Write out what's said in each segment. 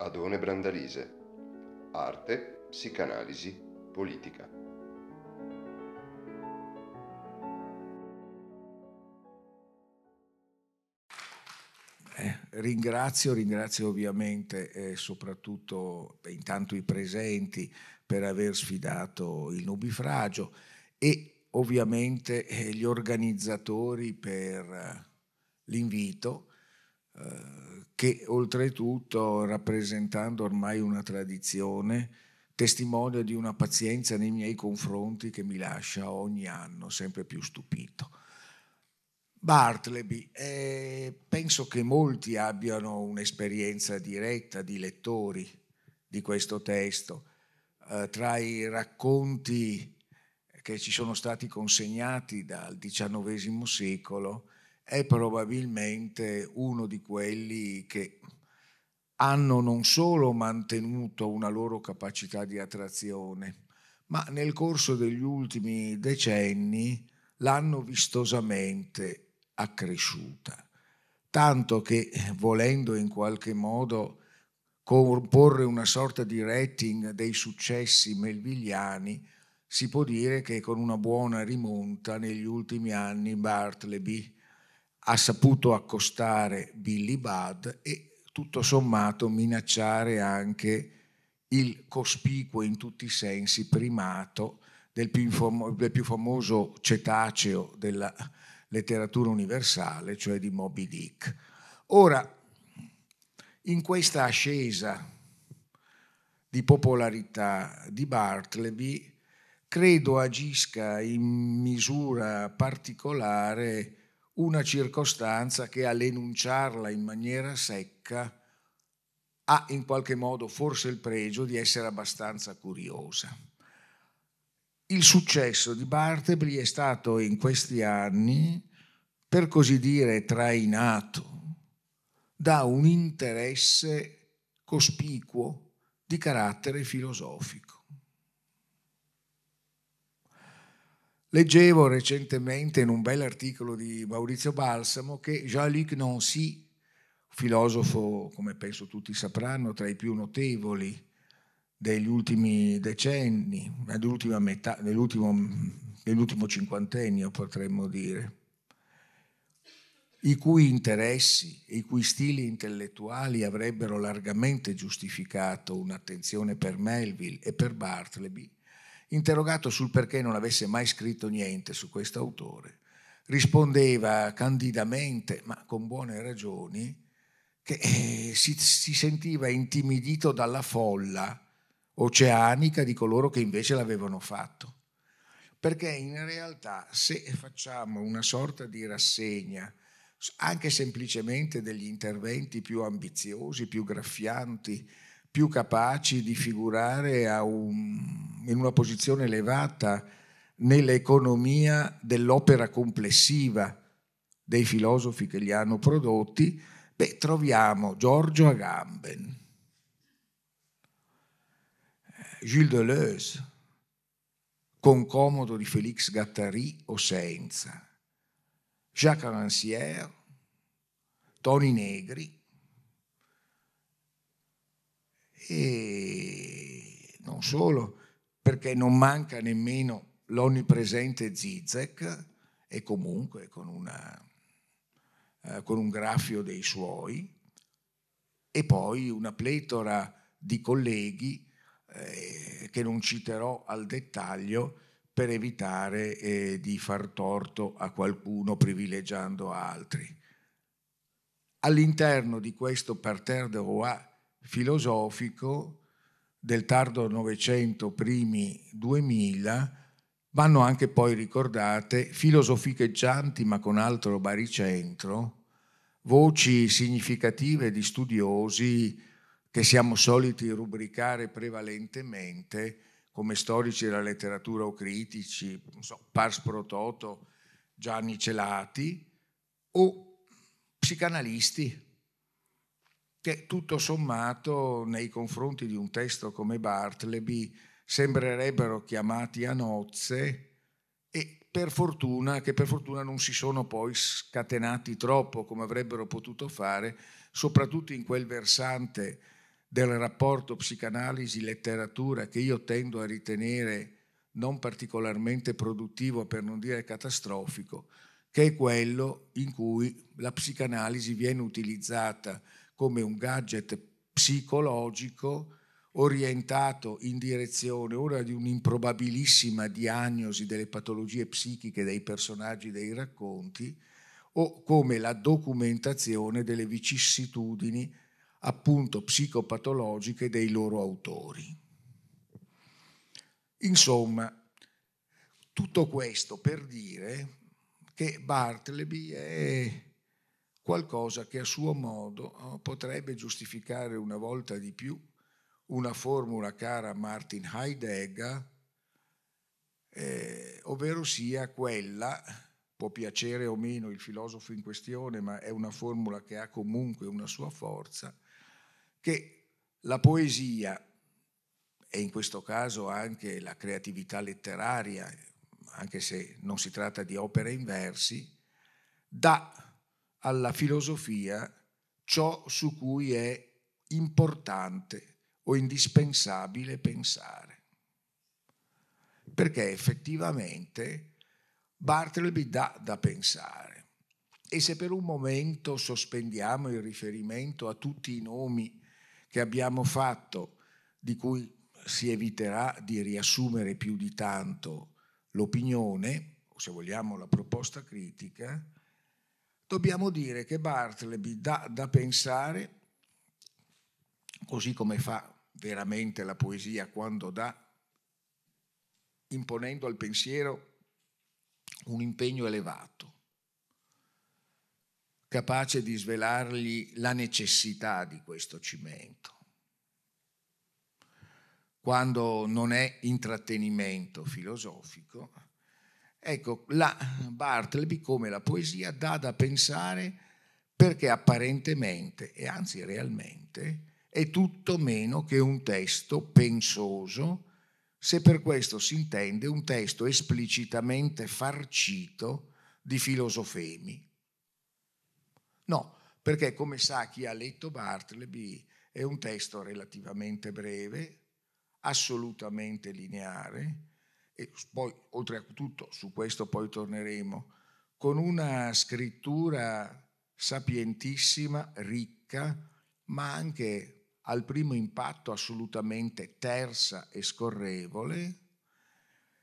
Adone Brandalise. Arte, psicanalisi, politica. Eh, ringrazio, ringrazio ovviamente eh, soprattutto beh, intanto i presenti per aver sfidato il nubifragio e ovviamente eh, gli organizzatori per eh, l'invito che oltretutto rappresentando ormai una tradizione testimonia di una pazienza nei miei confronti che mi lascia ogni anno sempre più stupito. Bartleby, eh, penso che molti abbiano un'esperienza diretta di lettori di questo testo. Eh, tra i racconti che ci sono stati consegnati dal XIX secolo, è probabilmente uno di quelli che hanno non solo mantenuto una loro capacità di attrazione, ma nel corso degli ultimi decenni l'hanno vistosamente accresciuta, tanto che volendo in qualche modo comporre una sorta di rating dei successi melvilliani, si può dire che con una buona rimonta negli ultimi anni Bartleby ha saputo accostare Billy Budd e tutto sommato minacciare anche il cospicuo in tutti i sensi primato del più, del più famoso cetaceo della letteratura universale, cioè di Moby Dick. Ora, in questa ascesa di popolarità di Bartleby, credo agisca in misura particolare una circostanza che all'enunciarla in maniera secca ha in qualche modo forse il pregio di essere abbastanza curiosa. Il successo di Bartleby è stato in questi anni, per così dire, trainato da un interesse cospicuo di carattere filosofico. Leggevo recentemente in un bel articolo di Maurizio Balsamo che Jean-Luc Nancy, filosofo, come penso tutti sapranno, tra i più notevoli degli ultimi decenni, dell'ultima metà, dell'ultimo, dell'ultimo cinquantennio potremmo dire, i cui interessi e i cui stili intellettuali avrebbero largamente giustificato un'attenzione per Melville e per Bartleby, interrogato sul perché non avesse mai scritto niente su questo autore, rispondeva candidamente, ma con buone ragioni, che eh, si, si sentiva intimidito dalla folla oceanica di coloro che invece l'avevano fatto. Perché in realtà se facciamo una sorta di rassegna, anche semplicemente degli interventi più ambiziosi, più graffianti, più capaci di figurare un, in una posizione elevata nell'economia dell'opera complessiva dei filosofi che li hanno prodotti, beh, troviamo Giorgio Agamben, Gilles Deleuze, con comodo di Félix Gattari o senza, Jacques Rancière, Toni Negri, e non solo, perché non manca nemmeno l'onnipresente Zizek e comunque con, una, eh, con un graffio dei suoi, e poi una pletora di colleghi eh, che non citerò al dettaglio per evitare eh, di far torto a qualcuno privilegiando altri. All'interno di questo parterre de roi filosofico del tardo Novecento, primi 2000, vanno anche poi ricordate filosoficheggianti ma con altro baricentro, voci significative di studiosi che siamo soliti rubricare prevalentemente come storici della letteratura o critici, so, Pars Pro Toto, Gianni Celati, o psicanalisti che tutto sommato nei confronti di un testo come Bartleby sembrerebbero chiamati a nozze e per fortuna, che per fortuna non si sono poi scatenati troppo come avrebbero potuto fare, soprattutto in quel versante del rapporto psicanalisi-letteratura che io tendo a ritenere non particolarmente produttivo, per non dire catastrofico, che è quello in cui la psicanalisi viene utilizzata come un gadget psicologico orientato in direzione ora di un'improbabilissima diagnosi delle patologie psichiche dei personaggi dei racconti o come la documentazione delle vicissitudini appunto psicopatologiche dei loro autori. Insomma, tutto questo per dire che Bartleby è qualcosa che a suo modo oh, potrebbe giustificare una volta di più una formula cara a Martin Heidegger, eh, ovvero sia quella, può piacere o meno il filosofo in questione, ma è una formula che ha comunque una sua forza, che la poesia, e in questo caso anche la creatività letteraria, anche se non si tratta di opere in versi, dà alla filosofia ciò su cui è importante o indispensabile pensare. Perché effettivamente Bartleby dà da pensare. E se per un momento sospendiamo il riferimento a tutti i nomi che abbiamo fatto, di cui si eviterà di riassumere più di tanto l'opinione, o se vogliamo la proposta critica, dobbiamo dire che Bartleby dà da pensare, così come fa veramente la poesia quando dà, imponendo al pensiero un impegno elevato, capace di svelargli la necessità di questo cimento. Quando non è intrattenimento filosofico, ecco, la Bartleby come la poesia dà da pensare perché apparentemente e anzi realmente è tutto meno che un testo pensoso, se per questo si intende un testo esplicitamente farcito di filosofemi. No, perché come sa chi ha letto Bartleby è un testo relativamente breve, assolutamente lineare e poi oltretutto su questo poi torneremo. Con una scrittura sapientissima, ricca, ma anche al primo impatto assolutamente tersa e scorrevole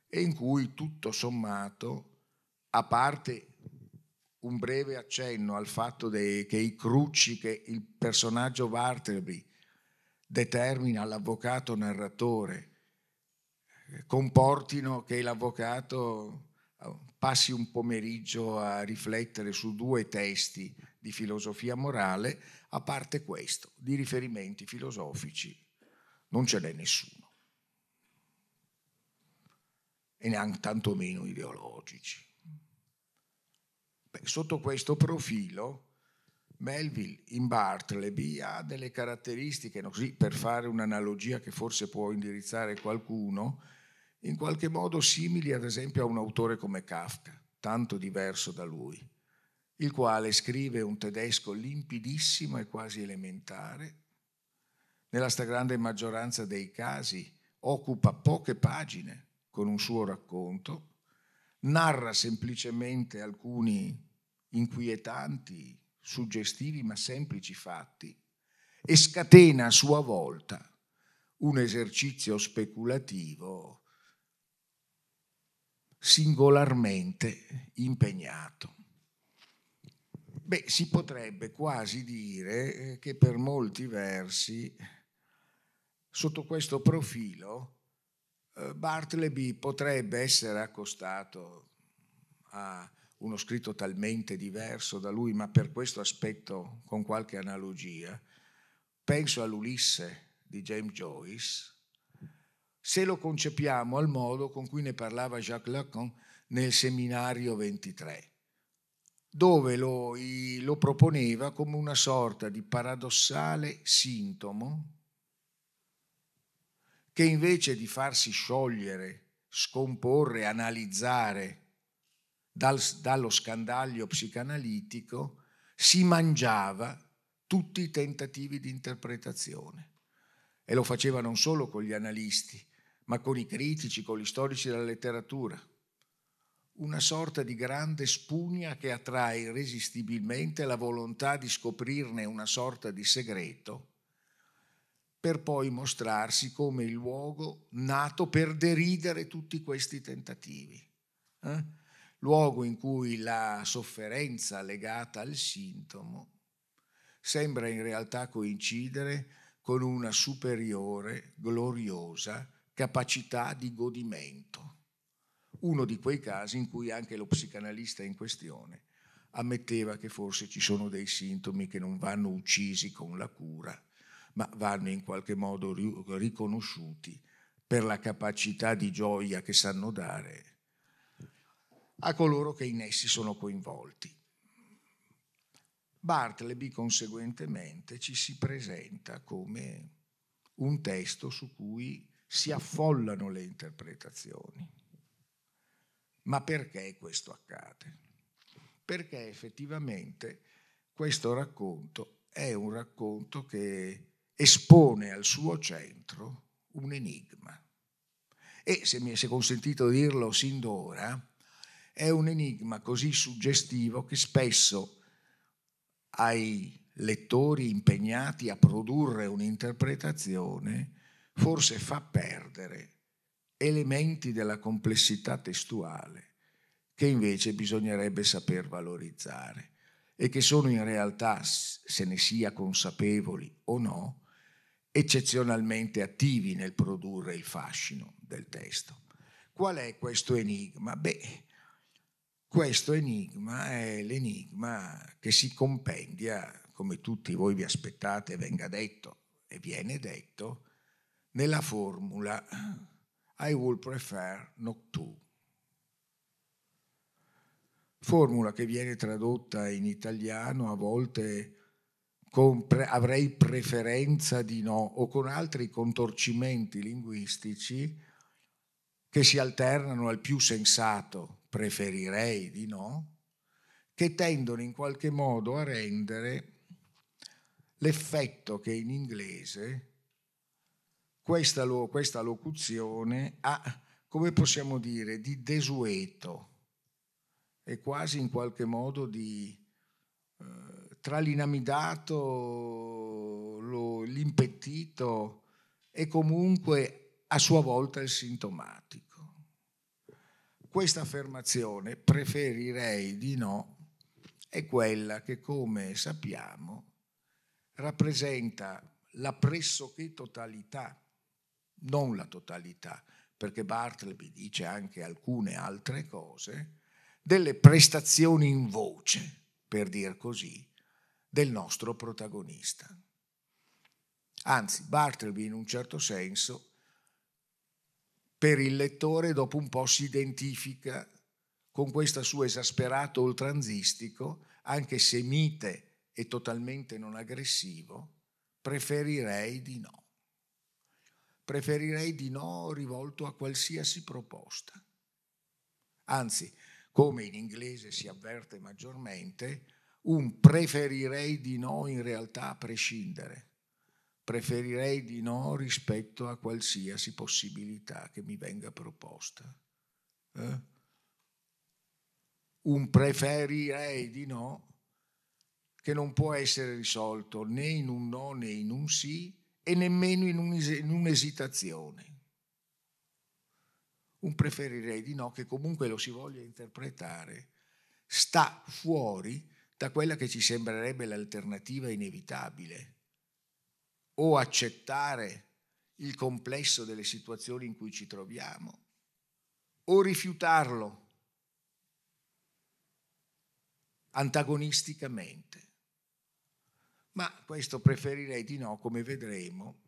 e in cui tutto sommato, a parte un breve accenno al fatto dei, che i crucci che il personaggio Bartleby determina all'avvocato narratore comportino che l'avvocato eh, passi un pomeriggio a riflettere su due testi di filosofia morale, a parte questo, di riferimenti filosofici non ce n'è nessuno. E neanche tantomeno ideologici. Beh, sotto questo profilo, Melville in Bartleby ha delle caratteristiche, così per fare un'analogia che forse può indirizzare qualcuno, in qualche modo simili ad esempio a un autore come Kafka, tanto diverso da lui il quale scrive un tedesco limpidissimo e quasi elementare, nella stragrande maggioranza dei casi occupa poche pagine con un suo racconto, narra semplicemente alcuni inquietanti, suggestivi ma semplici fatti e scatena a sua volta un esercizio speculativo singolarmente impegnato. Beh, si potrebbe quasi dire eh, che per molti versi, sotto questo profilo, eh, Bartleby potrebbe essere accostato a uno scritto talmente diverso da lui, ma per questo aspetto con qualche analogia. Penso all'Ulisse di James Joyce, se lo concepiamo al modo con cui ne parlava Jacques Lacan nel seminario 23 dove lo, lo proponeva come una sorta di paradossale sintomo che invece di farsi sciogliere, scomporre, analizzare dal, dallo scandaglio psicanalitico, si mangiava tutti i tentativi di interpretazione. e lo faceva non solo con gli analisti, ma con i critici, con gli storici della letteratura. Una sorta di grande spugna che attrae irresistibilmente la volontà di scoprirne una sorta di segreto, per poi mostrarsi come il luogo nato per deridere tutti questi tentativi. Eh? Luogo in cui la sofferenza legata al sintomo sembra in realtà coincidere con una superiore, gloriosa capacità di godimento. Uno di quei casi in cui anche lo psicanalista in questione ammetteva che forse ci sono dei sintomi che non vanno uccisi con la cura, ma vanno in qualche modo riconosciuti per la capacità di gioia che sanno dare a coloro che in essi sono coinvolti. Bartleby conseguentemente ci si presenta come un testo su cui si affollano le interpretazioni. Ma perché questo accade? Perché effettivamente questo racconto è un racconto che espone al suo centro un enigma. E se mi è consentito dirlo sin d'ora, è un enigma così suggestivo che spesso ai lettori impegnati a produrre un'interpretazione forse fa perdere elementi della complessità testuale che invece bisognerebbe saper valorizzare e che sono in realtà, se ne sia consapevoli o no, eccezionalmente attivi nel produrre il fascino del testo. Qual è questo enigma? Beh, questo enigma è l'enigma che si compendia, come tutti voi vi aspettate venga detto e viene detto, nella formula I would prefer not to. Formula che viene tradotta in italiano a volte con pre- avrei preferenza di no o con altri contorcimenti linguistici che si alternano al più sensato, preferirei di no, che tendono in qualche modo a rendere l'effetto che in inglese questa, lo, questa locuzione ha, come possiamo dire, di desueto e quasi in qualche modo di eh, tra l'inamidato, lo, l'impettito e comunque a sua volta il sintomatico. Questa affermazione, preferirei di no, è quella che, come sappiamo, rappresenta la pressoché totalità non la totalità, perché Bartleby dice anche alcune altre cose, delle prestazioni in voce, per dir così, del nostro protagonista. Anzi, Bartleby in un certo senso, per il lettore dopo un po' si identifica con questo suo esasperato oltranzistico, anche se mite e totalmente non aggressivo, preferirei di no preferirei di no rivolto a qualsiasi proposta. Anzi, come in inglese si avverte maggiormente, un preferirei di no in realtà a prescindere. Preferirei di no rispetto a qualsiasi possibilità che mi venga proposta. Eh? Un preferirei di no che non può essere risolto né in un no né in un sì, e nemmeno in, un'esitazione. Un preferirei di no che comunque lo si voglia interpretare, sta fuori da quella che ci sembrerebbe l'alternativa inevitabile. O accettare il complesso delle situazioni in cui ci troviamo, o rifiutarlo antagonisticamente ma questo preferirei di no, come vedremo,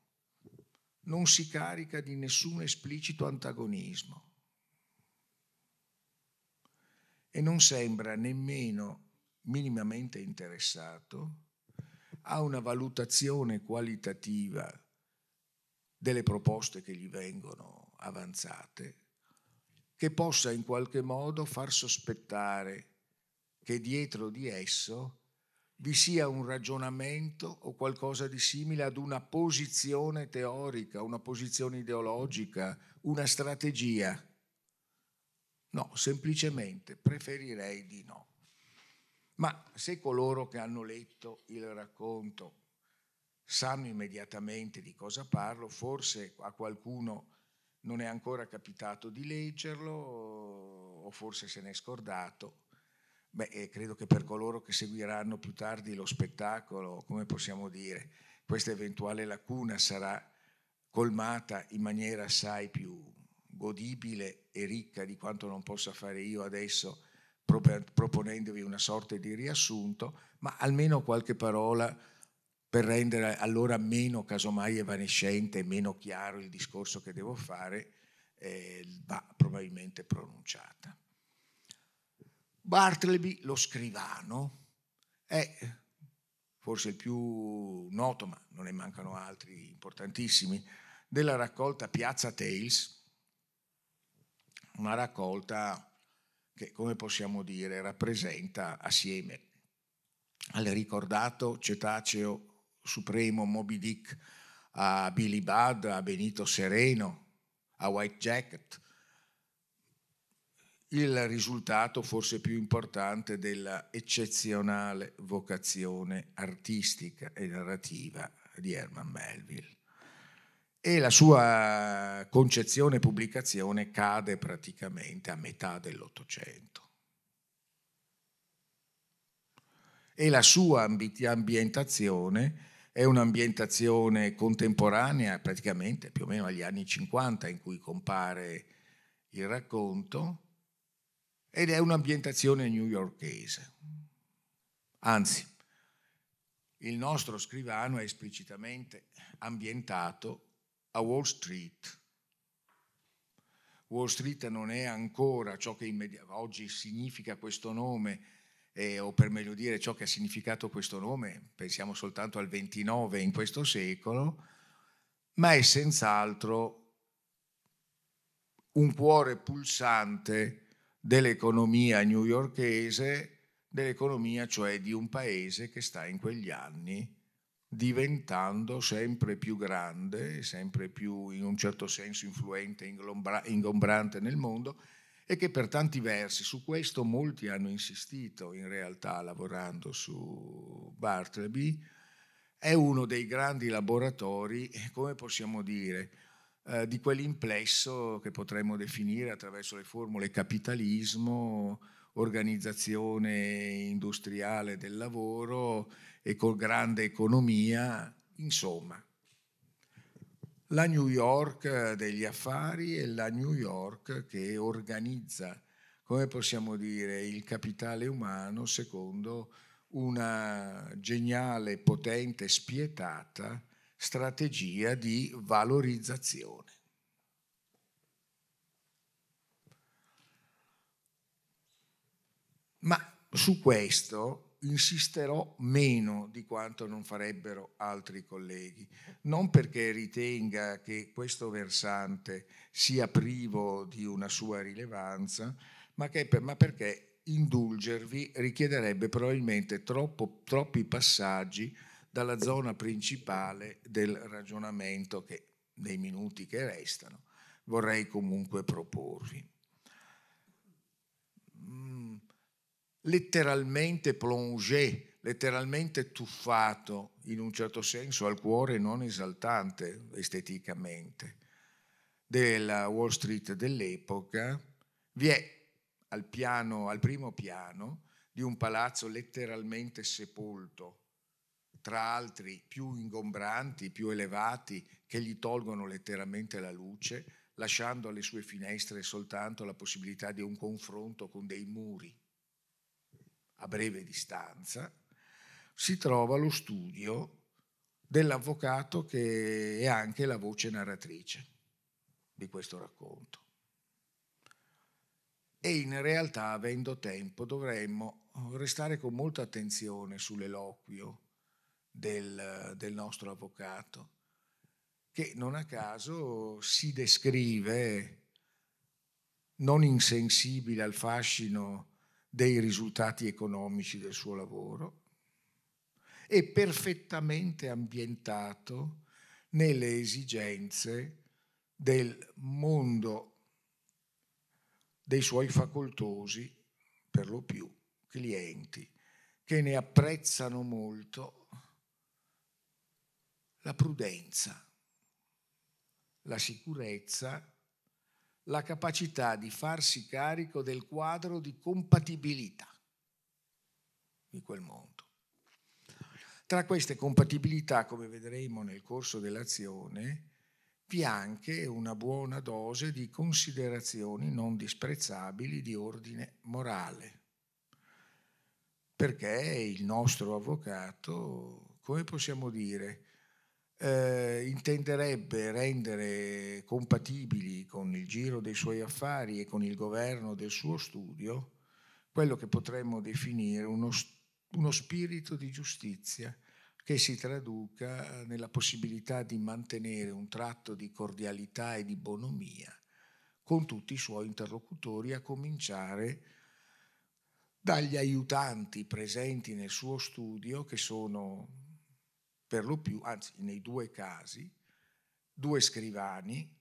non si carica di nessun esplicito antagonismo. E non sembra nemmeno minimamente interessato a una valutazione qualitativa delle proposte che gli vengono avanzate, che possa in qualche modo far sospettare che dietro di esso vi sia un ragionamento o qualcosa di simile ad una posizione teorica, una posizione ideologica, una strategia. No, semplicemente preferirei di no. Ma se coloro che hanno letto il racconto sanno immediatamente di cosa parlo, forse a qualcuno non è ancora capitato di leggerlo o forse se n'è scordato, Beh, credo che per coloro che seguiranno più tardi lo spettacolo, come possiamo dire, questa eventuale lacuna sarà colmata in maniera assai più godibile e ricca di quanto non possa fare io adesso proponendovi una sorta di riassunto, ma almeno qualche parola per rendere allora meno casomai evanescente e meno chiaro il discorso che devo fare, eh, va probabilmente pronunciata. Bartleby, lo scrivano, è forse il più noto, ma non ne mancano altri importantissimi, della raccolta Piazza Tales, una raccolta che, come possiamo dire, rappresenta assieme al ricordato cetaceo supremo Moby Dick, a Billy Budd, a Benito Sereno, a White Jacket, il risultato forse più importante della eccezionale vocazione artistica e narrativa di Herman Melville. E la sua concezione e pubblicazione cade praticamente a metà dell'Ottocento. E la sua ambientazione è un'ambientazione contemporanea, praticamente più o meno agli anni 50 in cui compare il racconto, ed è un'ambientazione newyorkese. Anzi, il nostro scrivano è esplicitamente ambientato a Wall Street. Wall Street non è ancora ciò che immedi- oggi significa questo nome, eh, o per meglio dire ciò che ha significato questo nome, pensiamo soltanto al 29 in questo secolo, ma è senz'altro un cuore pulsante dell'economia newyorkese, dell'economia cioè di un paese che sta in quegli anni diventando sempre più grande, sempre più in un certo senso influente, ingombrante nel mondo e che per tanti versi, su questo molti hanno insistito in realtà lavorando su Bartleby, è uno dei grandi laboratori, come possiamo dire, eh, di quell'implesso che potremmo definire attraverso le formule capitalismo, organizzazione industriale del lavoro e con grande economia, insomma. La New York degli affari e la New York che organizza, come possiamo dire, il capitale umano secondo una geniale, potente, spietata strategia di valorizzazione. Ma su questo insisterò meno di quanto non farebbero altri colleghi, non perché ritenga che questo versante sia privo di una sua rilevanza, ma, che, ma perché indulgervi richiederebbe probabilmente troppo, troppi passaggi dalla zona principale del ragionamento che nei minuti che restano vorrei comunque proporvi. Mm, letteralmente plongé, letteralmente tuffato in un certo senso al cuore non esaltante esteticamente della Wall Street dell'epoca, vi è al, piano, al primo piano di un palazzo letteralmente sepolto tra altri più ingombranti, più elevati, che gli tolgono letteralmente la luce, lasciando alle sue finestre soltanto la possibilità di un confronto con dei muri a breve distanza, si trova lo studio dell'avvocato che è anche la voce narratrice di questo racconto. E in realtà, avendo tempo, dovremmo restare con molta attenzione sull'eloquio del, del nostro avvocato, che non a caso si descrive non insensibile al fascino dei risultati economici del suo lavoro, è perfettamente ambientato nelle esigenze del mondo dei suoi facoltosi, per lo più clienti, che ne apprezzano molto la prudenza, la sicurezza, la capacità di farsi carico del quadro di compatibilità di quel mondo. Tra queste compatibilità, come vedremo nel corso dell'azione, vi è anche una buona dose di considerazioni non disprezzabili di ordine morale, perché il nostro avvocato, come possiamo dire, eh, intenderebbe rendere compatibili con il giro dei suoi affari e con il governo del suo studio quello che potremmo definire uno, uno spirito di giustizia che si traduca nella possibilità di mantenere un tratto di cordialità e di bonomia con tutti i suoi interlocutori, a cominciare dagli aiutanti presenti nel suo studio, che sono per lo più, anzi nei due casi, due scrivani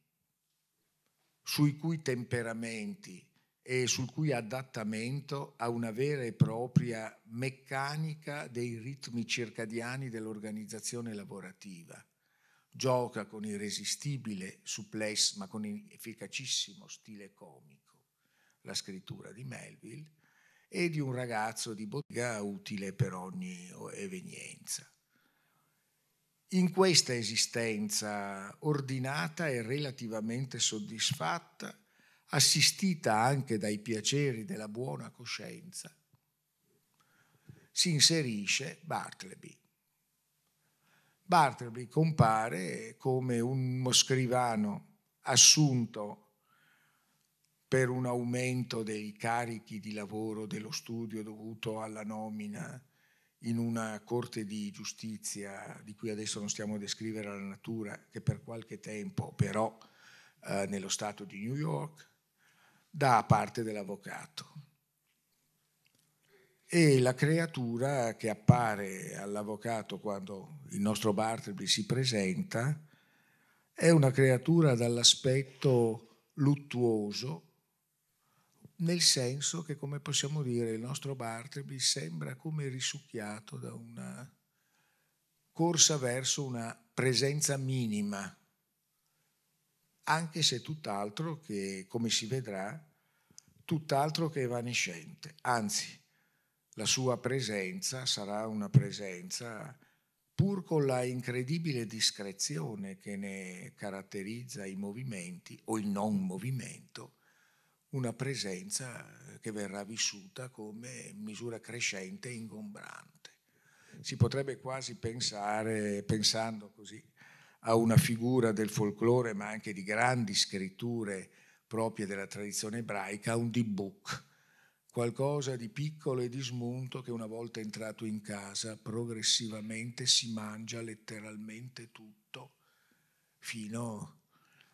sui cui temperamenti e sul cui adattamento a una vera e propria meccanica dei ritmi circadiani dell'organizzazione lavorativa. Gioca con irresistibile supplesse ma con efficacissimo stile comico la scrittura di Melville e di un ragazzo di bottega utile per ogni evenienza. In questa esistenza ordinata e relativamente soddisfatta, assistita anche dai piaceri della buona coscienza, si inserisce Bartleby. Bartleby compare come uno scrivano assunto per un aumento dei carichi di lavoro dello studio dovuto alla nomina in una corte di giustizia di cui adesso non stiamo a descrivere la natura, che per qualche tempo operò eh, nello Stato di New York, da parte dell'avvocato. E la creatura che appare all'avvocato quando il nostro Bartleby si presenta è una creatura dall'aspetto luttuoso, nel senso che, come possiamo dire, il nostro Bartleby sembra come risucchiato da una corsa verso una presenza minima anche se tutt'altro che, come si vedrà, tutt'altro che evanescente. Anzi, la sua presenza sarà una presenza pur con la incredibile discrezione che ne caratterizza i movimenti o il non movimento, una presenza che verrà vissuta come misura crescente e ingombrante. Si potrebbe quasi pensare, pensando così a una figura del folklore, ma anche di grandi scritture proprie della tradizione ebraica, un D-book, qualcosa di piccolo e di smunto che una volta entrato in casa progressivamente si mangia letteralmente tutto fino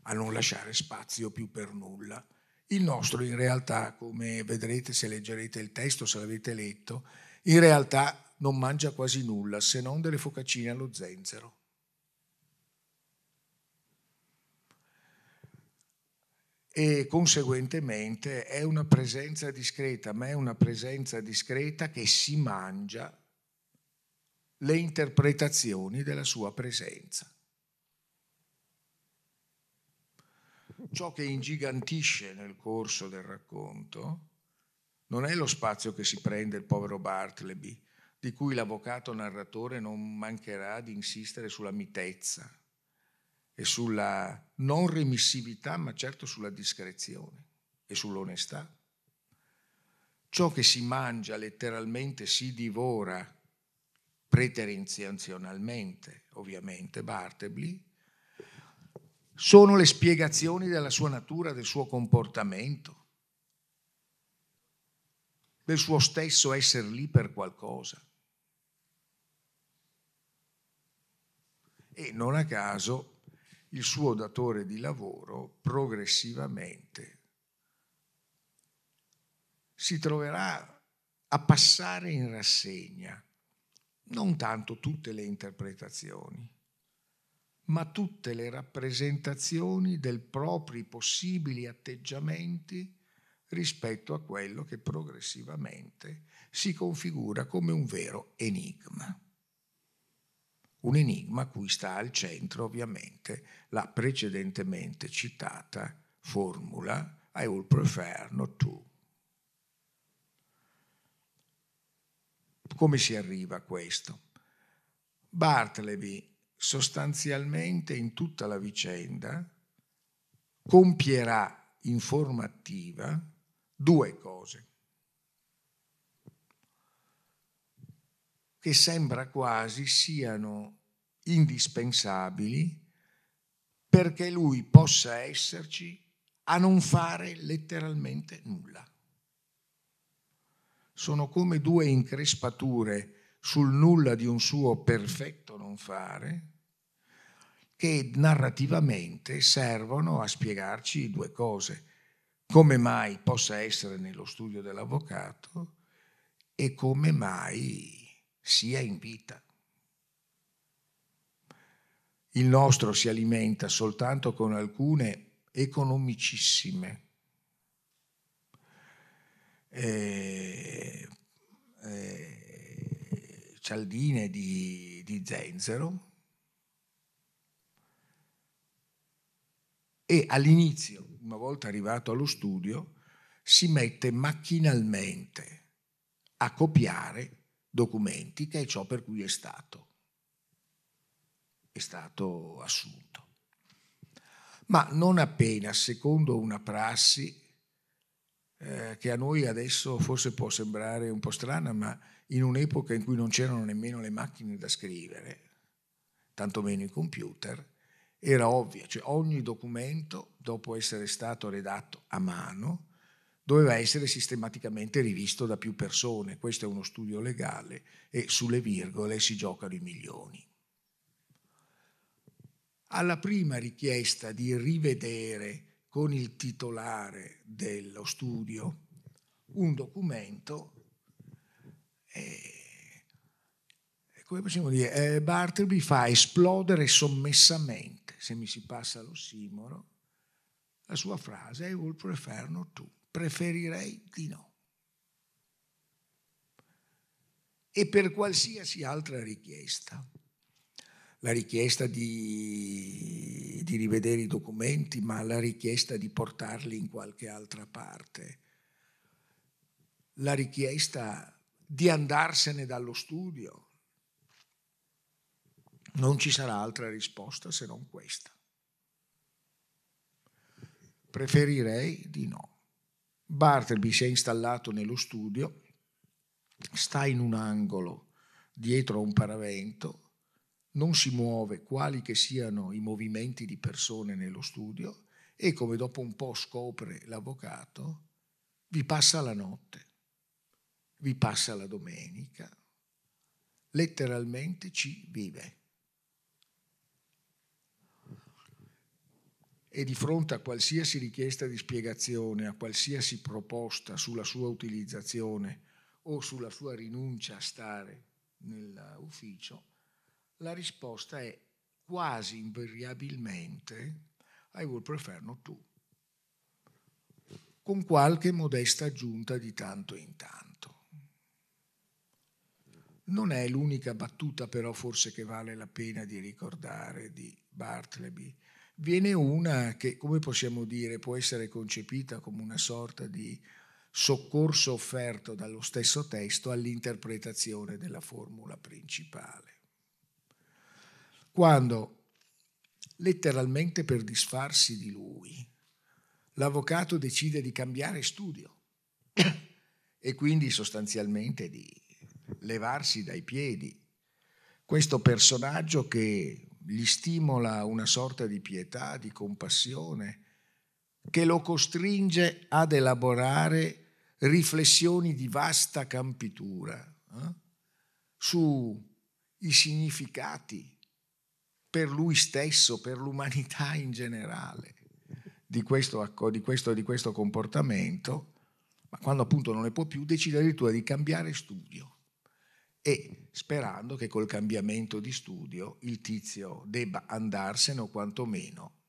a non lasciare spazio più per nulla. Il nostro in realtà, come vedrete se leggerete il testo, se l'avete letto, in realtà non mangia quasi nulla se non delle focaccine allo zenzero. e conseguentemente è una presenza discreta, ma è una presenza discreta che si mangia le interpretazioni della sua presenza. Ciò che ingigantisce nel corso del racconto non è lo spazio che si prende il povero Bartleby, di cui l'avvocato narratore non mancherà di insistere sulla mitezza, e sulla non remissività, ma certo sulla discrezione e sull'onestà. Ciò che si mangia letteralmente si divora preterintenzionalmente, ovviamente, Bartleby, sono le spiegazioni della sua natura, del suo comportamento, del suo stesso essere lì per qualcosa. E non a caso il suo datore di lavoro progressivamente si troverà a passare in rassegna non tanto tutte le interpretazioni, ma tutte le rappresentazioni dei propri possibili atteggiamenti rispetto a quello che progressivamente si configura come un vero enigma. Un enigma a cui sta al centro ovviamente la precedentemente citata formula I will prefer not to. Come si arriva a questo? Bartleby sostanzialmente in tutta la vicenda compierà in forma attiva due cose che sembra quasi siano indispensabili perché lui possa esserci a non fare letteralmente nulla. Sono come due increspature sul nulla di un suo perfetto non fare che narrativamente servono a spiegarci due cose. Come mai possa essere nello studio dell'avvocato e come mai sia in vita. Il nostro si alimenta soltanto con alcune economicissime eh, eh, cialdine di, di zenzero e all'inizio, una volta arrivato allo studio, si mette macchinalmente a copiare documenti, che è ciò per cui è stato, è stato assunto. Ma non appena, secondo una prassi eh, che a noi adesso forse può sembrare un po' strana, ma in un'epoca in cui non c'erano nemmeno le macchine da scrivere, tantomeno i computer, era ovvia, cioè ogni documento, dopo essere stato redatto a mano, doveva essere sistematicamente rivisto da più persone. Questo è uno studio legale e sulle virgole si giocano i milioni. Alla prima richiesta di rivedere con il titolare dello studio un documento, eh, come possiamo dire, eh, Bartleby fa esplodere sommessamente, se mi si passa l'ossimoro, la sua frase I will prefer not to preferirei di no. E per qualsiasi altra richiesta, la richiesta di, di, rivedere i documenti, ma la richiesta di portarli in qualche altra parte, la richiesta di andarsene dallo studio, non ci sarà altra risposta se non questa. Preferirei di no. Bartleby si è installato nello studio, sta in un angolo dietro a un paravento, non si muove quali che siano i movimenti di persone nello studio e come dopo un po' scopre l'avvocato, vi passa la notte, vi passa la domenica, letteralmente ci vive. E di fronte a qualsiasi richiesta di spiegazione, a qualsiasi proposta sulla sua utilizzazione o sulla sua rinuncia a stare nell'ufficio, la risposta è quasi invariabilmente I would prefer not to, con qualche modesta aggiunta di tanto in tanto. Non è l'unica battuta però forse che vale la pena di ricordare di Bartleby, viene una che, come possiamo dire, può essere concepita come una sorta di soccorso offerto dallo stesso testo all'interpretazione della formula principale. Quando, letteralmente per disfarsi di lui, l'avvocato decide di cambiare studio e quindi sostanzialmente di levarsi dai piedi questo personaggio che gli stimola una sorta di pietà, di compassione, che lo costringe ad elaborare riflessioni di vasta campitura eh, sui significati per lui stesso, per l'umanità in generale di questo, di questo, di questo comportamento, ma quando appunto non ne può più decide addirittura di cambiare studio e sperando che col cambiamento di studio il tizio debba andarsene o quantomeno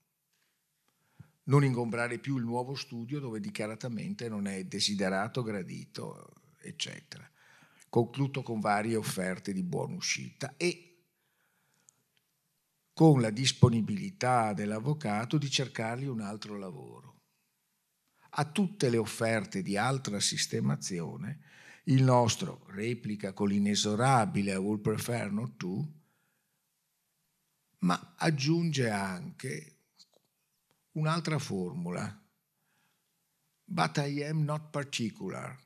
non ingombrare più il nuovo studio dove dichiaratamente non è desiderato, gradito, eccetera. Concludo con varie offerte di buona uscita e con la disponibilità dell'avvocato di cercargli un altro lavoro. A tutte le offerte di altra sistemazione il nostro replica con l'inesorabile I will prefer not to, ma aggiunge anche un'altra formula. But I am not particular.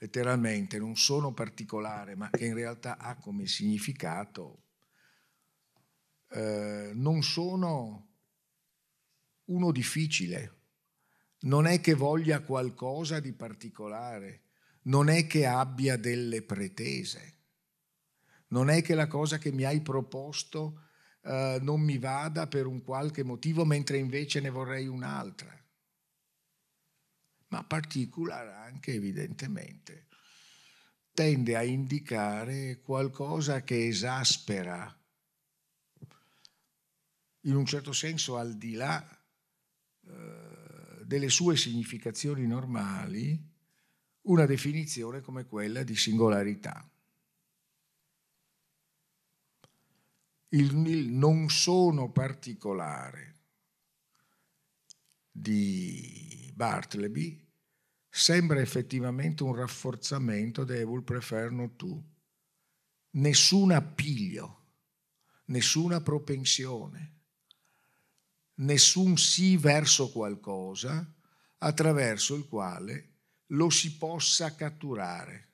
Letteralmente non sono particolare, ma che in realtà ha come significato eh, non sono uno difficile non è che voglia qualcosa di particolare, non è che abbia delle pretese, non è che la cosa che mi hai proposto eh, non mi vada per un qualche motivo, mentre invece ne vorrei un'altra. Ma particolare anche evidentemente tende a indicare qualcosa che esaspera, in un certo senso al di là eh, delle sue significazioni normali una definizione come quella di singolarità. Il, il non sono particolare di Bartleby sembra effettivamente un rafforzamento de will prefer not to. Nessun appiglio, nessuna propensione, nessun sì verso qualcosa attraverso il quale lo si possa catturare,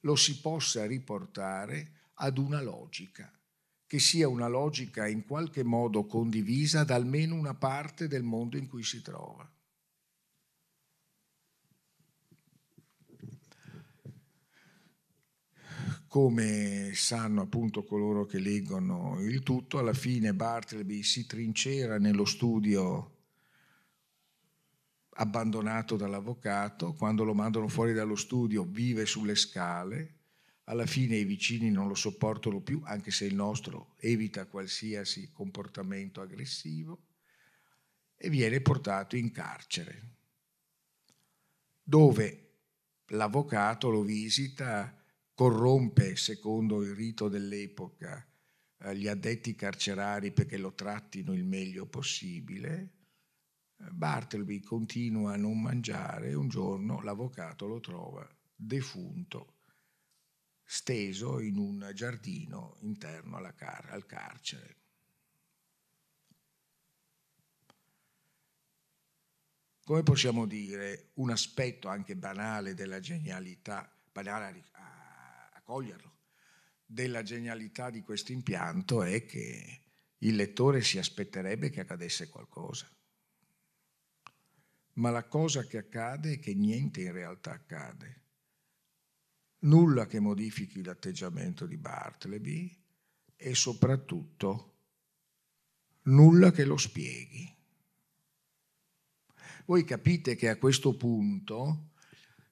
lo si possa riportare ad una logica, che sia una logica in qualche modo condivisa da almeno una parte del mondo in cui si trova. Come sanno appunto coloro che leggono il tutto, alla fine Bartleby si trincera nello studio abbandonato dall'avvocato, quando lo mandano fuori dallo studio vive sulle scale, alla fine i vicini non lo sopportano più, anche se il nostro evita qualsiasi comportamento aggressivo, e viene portato in carcere, dove l'avvocato lo visita corrompe, secondo il rito dell'epoca, eh, gli addetti carcerari perché lo trattino il meglio possibile, eh, Bartleby continua a non mangiare e un giorno l'avvocato lo trova defunto, steso in un giardino interno car- al carcere. Come possiamo dire, un aspetto anche banale della genialità, banale coglierlo. Della genialità di questo impianto è che il lettore si aspetterebbe che accadesse qualcosa. Ma la cosa che accade è che niente in realtà accade. Nulla che modifichi l'atteggiamento di Bartleby e soprattutto nulla che lo spieghi. Voi capite che a questo punto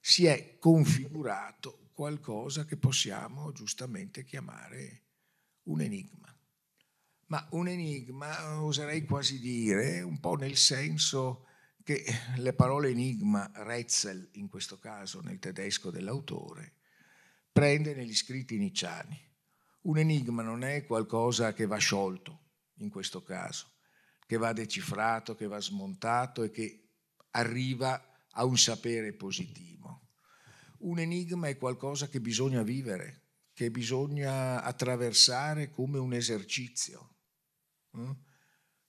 si è configurato qualcosa che possiamo giustamente chiamare un enigma. Ma un enigma oserei quasi dire un po' nel senso che le parole enigma, Rätsel in questo caso nel tedesco dell'autore, prende negli scritti nicciani. Un enigma non è qualcosa che va sciolto in questo caso, che va decifrato, che va smontato e che arriva a un sapere positivo un enigma è qualcosa che bisogna vivere, che bisogna attraversare come un esercizio, eh?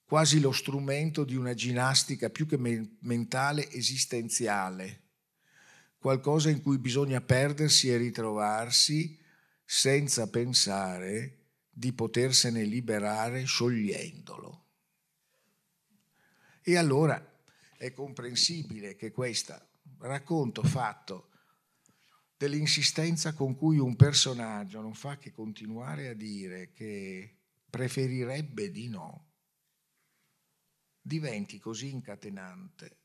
quasi lo strumento di una ginnastica più che mentale esistenziale, qualcosa in cui bisogna perdersi e ritrovarsi senza pensare di potersene liberare sciogliendolo. E allora è comprensibile che questo racconto fatto dell'insistenza con cui un personaggio non fa che continuare a dire che preferirebbe di no, diventi così incatenante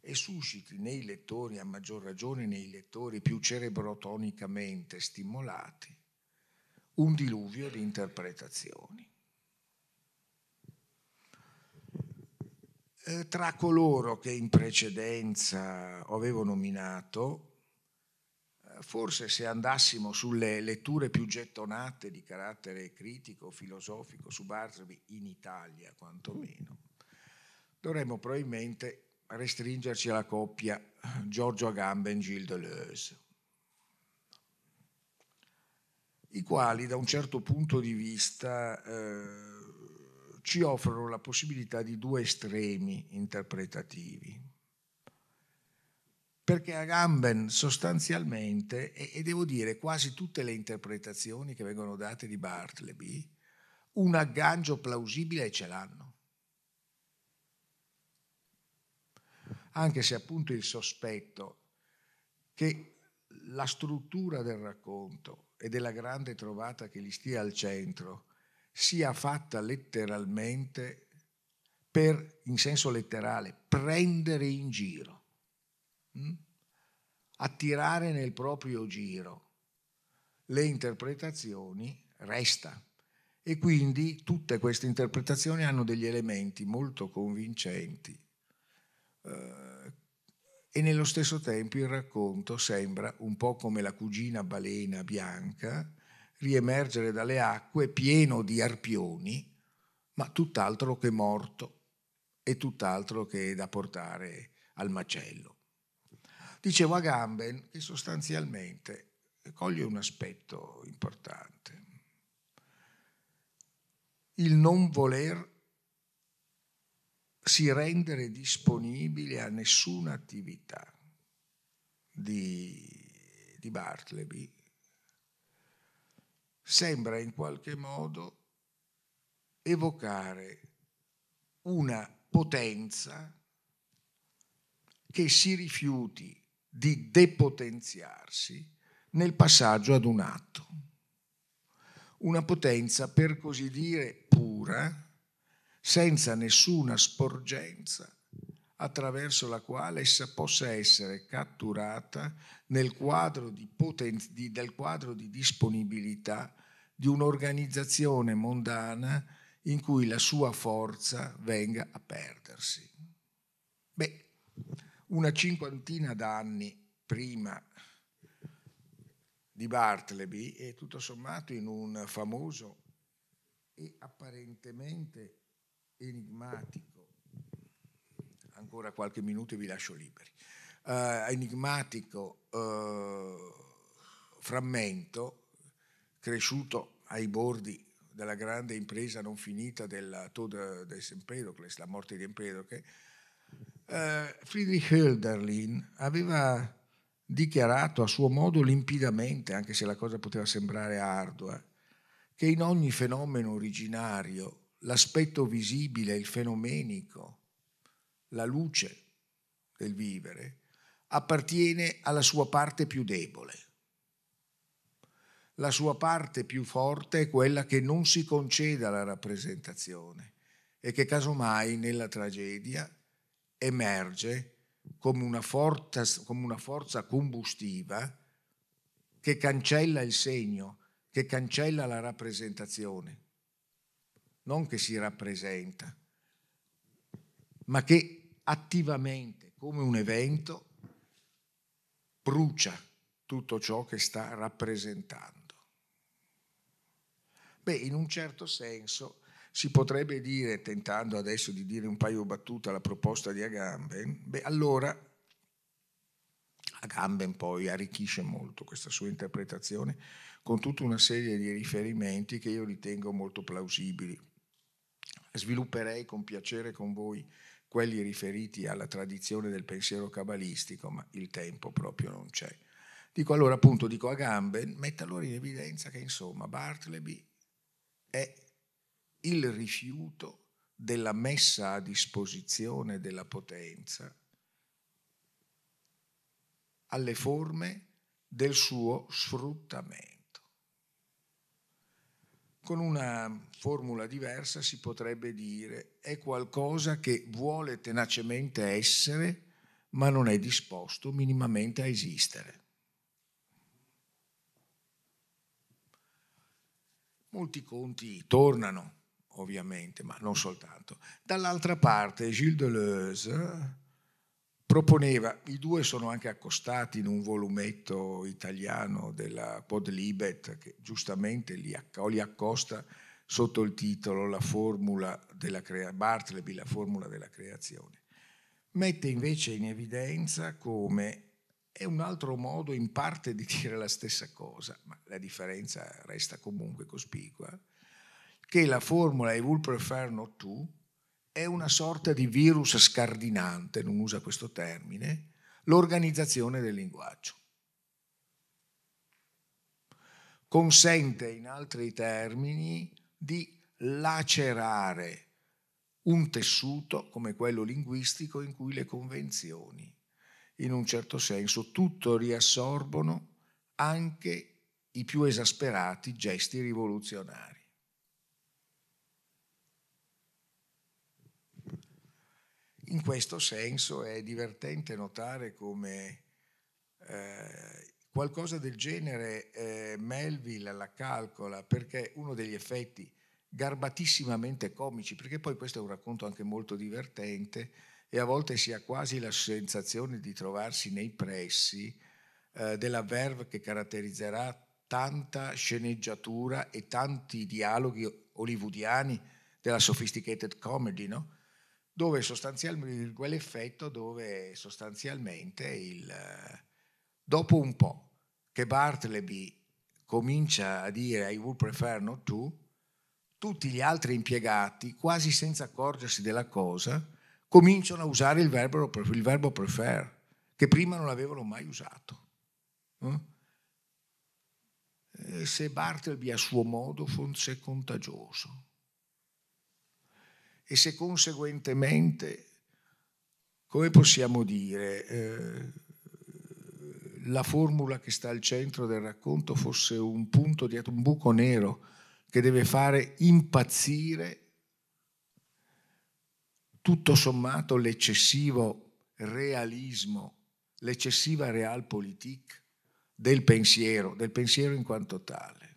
e susciti nei lettori, a maggior ragione nei lettori più cerebrotonicamente stimolati, un diluvio di interpretazioni. Eh, tra coloro che in precedenza avevo nominato, forse se andassimo sulle letture più gettonate di carattere critico, filosofico su Bartleby, in Italia quantomeno, dovremmo probabilmente restringerci alla coppia Giorgio Agamben Gilles Deleuze, i quali da un certo punto di vista eh, ci offrono la possibilità di due estremi interpretativi. Perché Agamben sostanzialmente, e, devo dire quasi tutte le interpretazioni che vengono date di Bartleby, un aggancio plausibile ce l'hanno. Anche se appunto il sospetto che la struttura del racconto e della grande trovata che gli stia al centro sia fatta letteralmente per, in senso letterale, prendere in giro, Mm? attirare nel proprio giro le interpretazioni, resta. E quindi tutte queste interpretazioni hanno degli elementi molto convincenti eh, e nello stesso tempo il racconto sembra un po' come la cugina balena bianca riemergere dalle acque pieno di arpioni, ma tutt'altro che morto e tutt'altro che da portare al macello. Dicevo a Gamben che sostanzialmente coglie un aspetto importante, il non voler si rendere disponibile a nessuna attività di, di Bartleby. Sembra in qualche modo evocare una potenza che si rifiuti di depotenziarsi nel passaggio ad un atto. Una potenza, per così dire, pura, senza nessuna sporgenza attraverso la quale essa possa essere catturata nel quadro di, poten- di, del quadro di disponibilità di un'organizzazione mondana in cui la sua forza venga a perdersi. Beh, una cinquantina d'anni prima di Bartleby e tutto sommato in un famoso e apparentemente enigmatico ancora qualche minuto e vi lascio liberi. Uh, enigmatico uh, frammento cresciuto ai bordi della grande impresa non finita della Tod des Empedocles, la morte di Empedocle, uh, Friedrich Hölderlin aveva dichiarato a suo modo limpidamente, anche se la cosa poteva sembrare ardua, che in ogni fenomeno originario l'aspetto visibile, il fenomenico, la luce del vivere, appartiene alla sua parte più debole. La sua parte più forte è quella che non si concede alla rappresentazione e che casomai nella tragedia emerge come una, forza, come una forza combustiva che cancella il segno, che cancella la rappresentazione, non che si rappresenta, ma che attivamente, come un evento, brucia tutto ciò che sta rappresentando. Beh, in un certo senso si potrebbe dire, tentando adesso di dire un paio battute alla proposta di Agamben, beh, allora Agamben poi arricchisce molto questa sua interpretazione con tutta una serie di riferimenti che io ritengo molto plausibili. Svilupperei con piacere con voi quelli riferiti alla tradizione del pensiero cabalistico, ma il tempo proprio non c'è. Dico allora appunto, dico a gambe, metta allora in evidenza che insomma Bartleby è il rifiuto della messa a disposizione della potenza alle forme del suo sfruttamento. Con una formula diversa si potrebbe dire è qualcosa che vuole tenacemente essere, ma non è disposto minimamente a esistere. Molti conti tornano, ovviamente, ma non soltanto. Dall'altra parte, Gilles Deleuze proponeva, i due sono anche accostati in un volumetto italiano della Podlibet, che giustamente li, li accosta sotto il titolo La formula della crea- Bartleby, la formula della creazione. Mette invece in evidenza come è un altro modo in parte di dire la stessa cosa, ma la differenza resta comunque cospicua, che la formula I will prefer not to è una sorta di virus scardinante, non usa questo termine, l'organizzazione del linguaggio. Consente, in altri termini, di lacerare un tessuto come quello linguistico in cui le convenzioni, in un certo senso, tutto riassorbono anche i più esasperati gesti rivoluzionari. In questo senso è divertente notare come eh, qualcosa del genere eh, Melville la calcola perché uno degli effetti garbatissimamente comici, perché poi questo è un racconto anche molto divertente e a volte si ha quasi la sensazione di trovarsi nei pressi eh, della verve che caratterizzerà tanta sceneggiatura e tanti dialoghi hollywoodiani della sophisticated comedy, no? Dove sostanzialmente quell'effetto dove sostanzialmente il, dopo un po' che Bartleby comincia a dire I would prefer not to, tutti gli altri impiegati, quasi senza accorgersi della cosa, cominciano a usare il verbo, il verbo prefer, che prima non avevano mai usato. Eh? se Bartleby a suo modo fosse contagioso e se conseguentemente, come possiamo dire, eh, la formula che sta al centro del racconto fosse un punto dietro un buco nero che deve fare impazzire tutto sommato l'eccessivo realismo, l'eccessiva realpolitik del pensiero, del pensiero in quanto tale.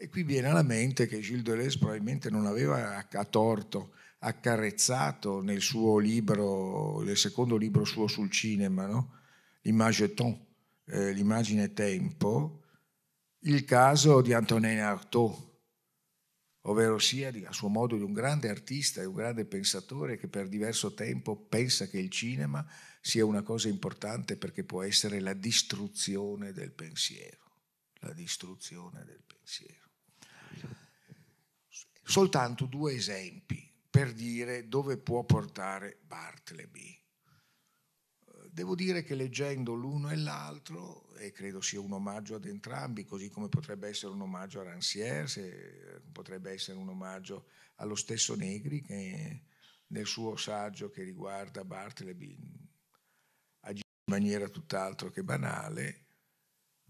E qui viene alla mente che Gilles Deleuze probabilmente non aveva a torto accarezzato nel suo libro, nel secondo libro suo sul cinema, no? l'image temps, eh, l'immagine tempo, il caso di Antonin Artaud, ovvero sia a suo modo di un grande artista e un grande pensatore che per diverso tempo pensa che il cinema sia una cosa importante perché può essere la distruzione del pensiero, la distruzione del pensiero. Soltanto due esempi per dire dove può portare Bartleby. Devo dire che leggendo l'uno e l'altro, e credo sia un omaggio ad entrambi, così come potrebbe essere un omaggio a Rancière, se, potrebbe essere un omaggio allo stesso Negri che nel suo saggio che riguarda Bartleby agisce in maniera tutt'altro che banale,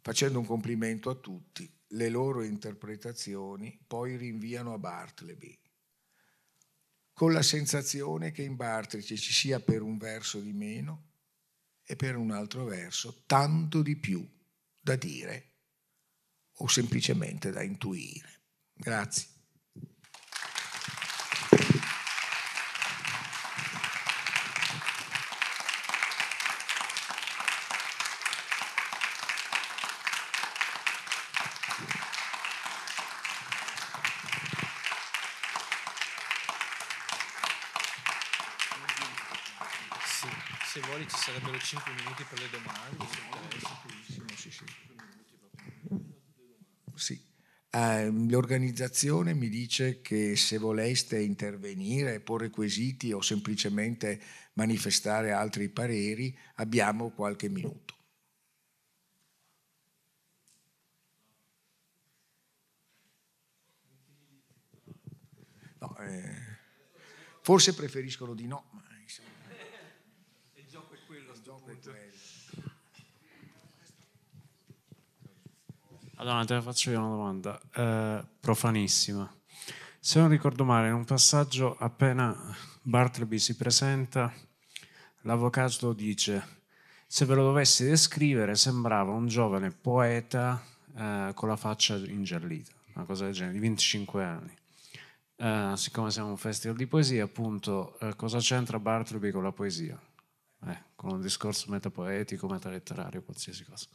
facendo un complimento a tutti, le loro interpretazioni poi rinviano a Bartleby, con la sensazione che in Bartleby ci sia per un verso di meno e per un altro verso tanto di più da dire o semplicemente da intuire. Grazie. Ci sarebbero 5 minuti per le domande. Sì, sì. sì. Eh, l'organizzazione mi dice che se voleste intervenire, porre quesiti o semplicemente manifestare altri pareri, abbiamo qualche minuto. No, eh, forse preferiscono di no, ma Allora, te la faccio io una domanda eh, profanissima. Se non ricordo male, in un passaggio appena Bartleby si presenta, l'avvocato dice, se ve lo dovessi descrivere, sembrava un giovane poeta eh, con la faccia ingiallita, una cosa del genere, di 25 anni. Eh, siccome siamo un festival di poesia, appunto, eh, cosa c'entra Bartleby con la poesia? Eh, con un discorso metapoetico, metaletterario, qualsiasi cosa.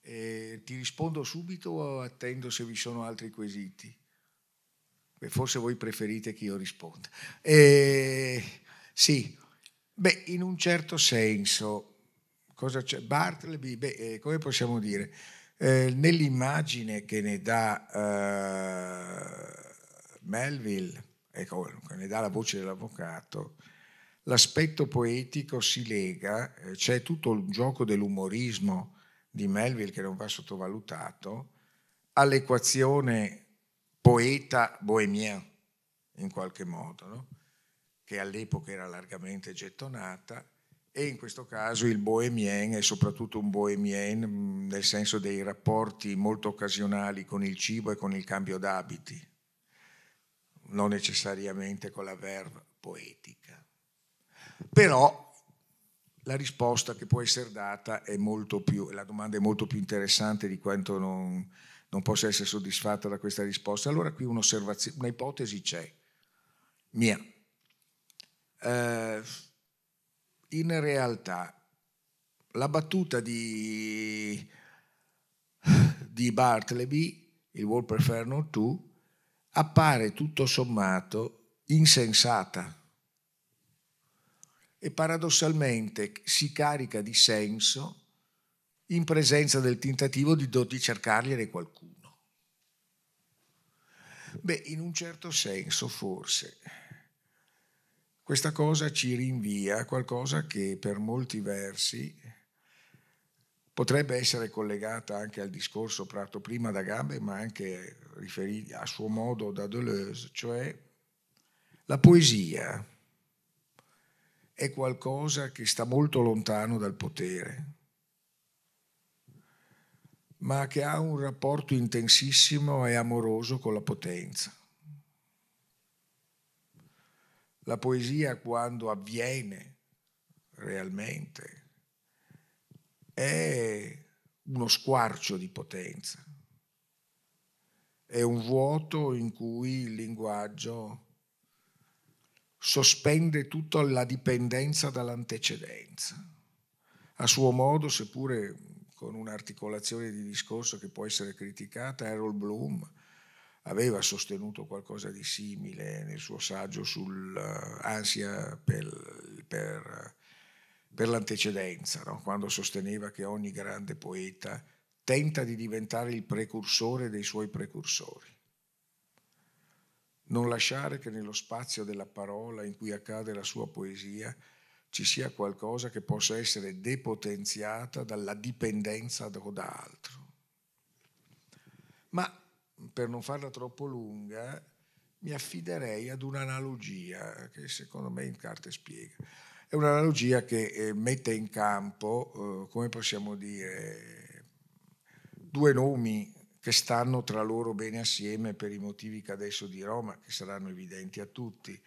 Eh, ti rispondo subito o attendo se vi sono altri quesiti? Beh, forse voi preferite che io risponda. Eh, sì, beh, in un certo senso, cosa c'è? Bartleby, beh, eh, come possiamo dire? Eh, nell'immagine che ne dà eh, Melville, ecco, ne dà la voce dell'avvocato, l'aspetto poetico si lega, eh, c'è tutto il gioco dell'umorismo di Melville che non va sottovalutato, all'equazione poeta-bohemien, in qualche modo, no? che all'epoca era largamente gettonata, e in questo caso il bohemien è soprattutto un bohemien mm, nel senso dei rapporti molto occasionali con il cibo e con il cambio d'abiti, non necessariamente con la verve poetica. Però la risposta che può essere data è molto più, la domanda è molto più interessante di quanto non, non possa essere soddisfatta da questa risposta. Allora qui un'osservazione, un'ipotesi c'è, mia. Eh, in realtà la battuta di, di Bartleby, il Not To, appare tutto sommato insensata e paradossalmente si carica di senso in presenza del tentativo di, di cercargliene qualcuno. Beh, in un certo senso forse questa cosa ci rinvia a qualcosa che per molti versi potrebbe essere collegata anche al discorso prato prima da Gambe, ma anche a suo modo da Deleuze, cioè la poesia è qualcosa che sta molto lontano dal potere, ma che ha un rapporto intensissimo e amoroso con la potenza. La poesia quando avviene realmente è uno squarcio di potenza, è un vuoto in cui il linguaggio sospende tutta la dipendenza dall'antecedenza. A suo modo, seppure con un'articolazione di discorso che può essere criticata, Harold Bloom aveva sostenuto qualcosa di simile nel suo saggio sull'ansia per, per, per l'antecedenza, no? quando sosteneva che ogni grande poeta tenta di diventare il precursore dei suoi precursori non lasciare che nello spazio della parola in cui accade la sua poesia ci sia qualcosa che possa essere depotenziata dalla dipendenza da altro. Ma per non farla troppo lunga, mi affiderei ad un'analogia che secondo me in carte spiega. È un'analogia che eh, mette in campo, eh, come possiamo dire, due nomi che stanno tra loro bene assieme per i motivi che adesso dirò, ma che saranno evidenti a tutti,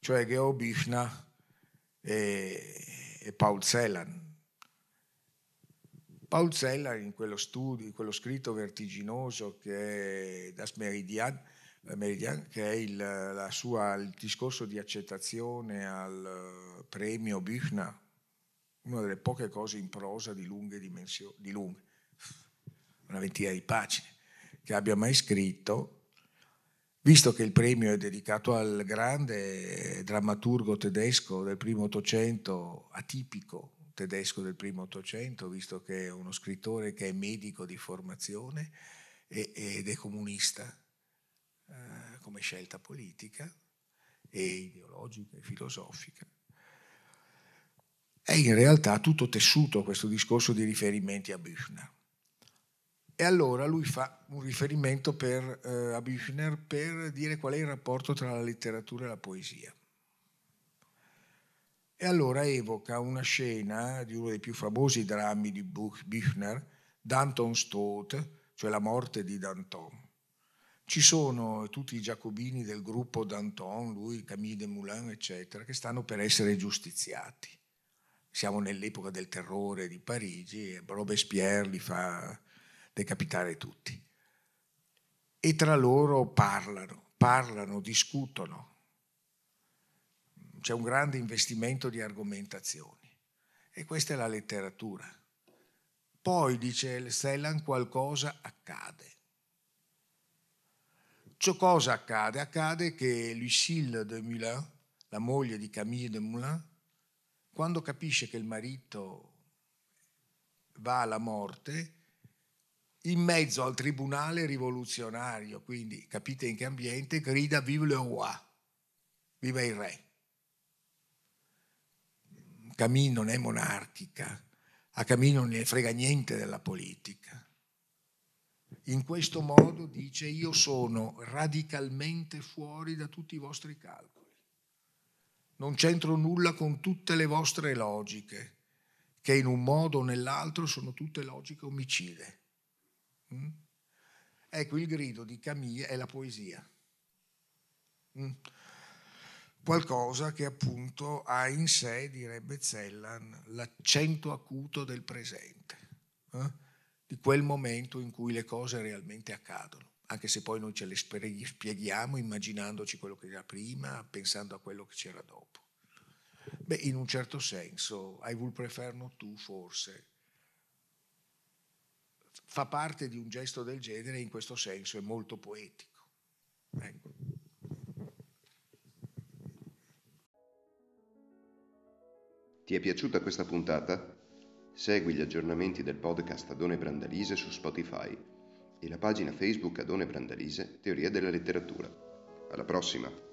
cioè Geo Bifna e, e Paul Celan. Paul Celan in quello studio, in quello scritto vertiginoso che è Das Meridian, eh, Meridian che è il, sua, il discorso di accettazione al eh, premio Büchner, una delle poche cose in prosa di lunghe dimensioni, di lunghe, una ventina di pagine che abbia mai scritto, visto che il premio è dedicato al grande drammaturgo tedesco del primo Ottocento, atipico tedesco del primo Ottocento, visto che è uno scrittore che è medico di formazione ed è comunista eh, come scelta politica e ideologica e filosofica. È in realtà tutto tessuto questo discorso di riferimenti a Büchner. E allora lui fa un riferimento per, eh, a Büchner per dire qual è il rapporto tra la letteratura e la poesia. E allora evoca una scena di uno dei più famosi drammi di Büchner, Danton's Tod, cioè la morte di Danton. ci sono tutti i giacobini del gruppo Danton, lui, Camille Desmoulins, eccetera, che stanno per essere giustiziati. Siamo nell'epoca del terrore di Parigi e Robespierre li fa decapitare tutti. E tra loro parlano, parlano, discutono. C'è un grande investimento di argomentazioni. E questa è la letteratura. Poi, dice Stellan, qualcosa accade. Ciò cosa accade? Accade che Lucille de Moulin, la moglie di Camille de Moulin, quando capisce che il marito va alla morte, in mezzo al tribunale rivoluzionario, quindi capite in che ambiente, grida Vive le roi, viva il re. Camille non è monarchica, a Camille non ne frega niente della politica in questo modo dice io sono radicalmente fuori da tutti i vostri calcoli. Non c'entro nulla con tutte le vostre logiche, che in un modo o nell'altro sono tutte logiche omicide. Mm? Ecco, il grido di Camille è la poesia. Mm? Qualcosa che appunto ha in sé, direbbe Zellan, l'accento acuto del presente. Eh? di quel momento in cui le cose realmente accadono, anche se poi noi ce le spieghiamo immaginandoci quello che era prima, pensando a quello che c'era dopo. Beh, in un certo senso, I will prefer not to forse, fa parte di un gesto del genere e in questo senso è molto poetico. Ecco. Ti è piaciuta questa puntata? Segui gli aggiornamenti del podcast Adone Brandalise su Spotify e la pagina Facebook Adone Brandalise Teoria della letteratura. Alla prossima!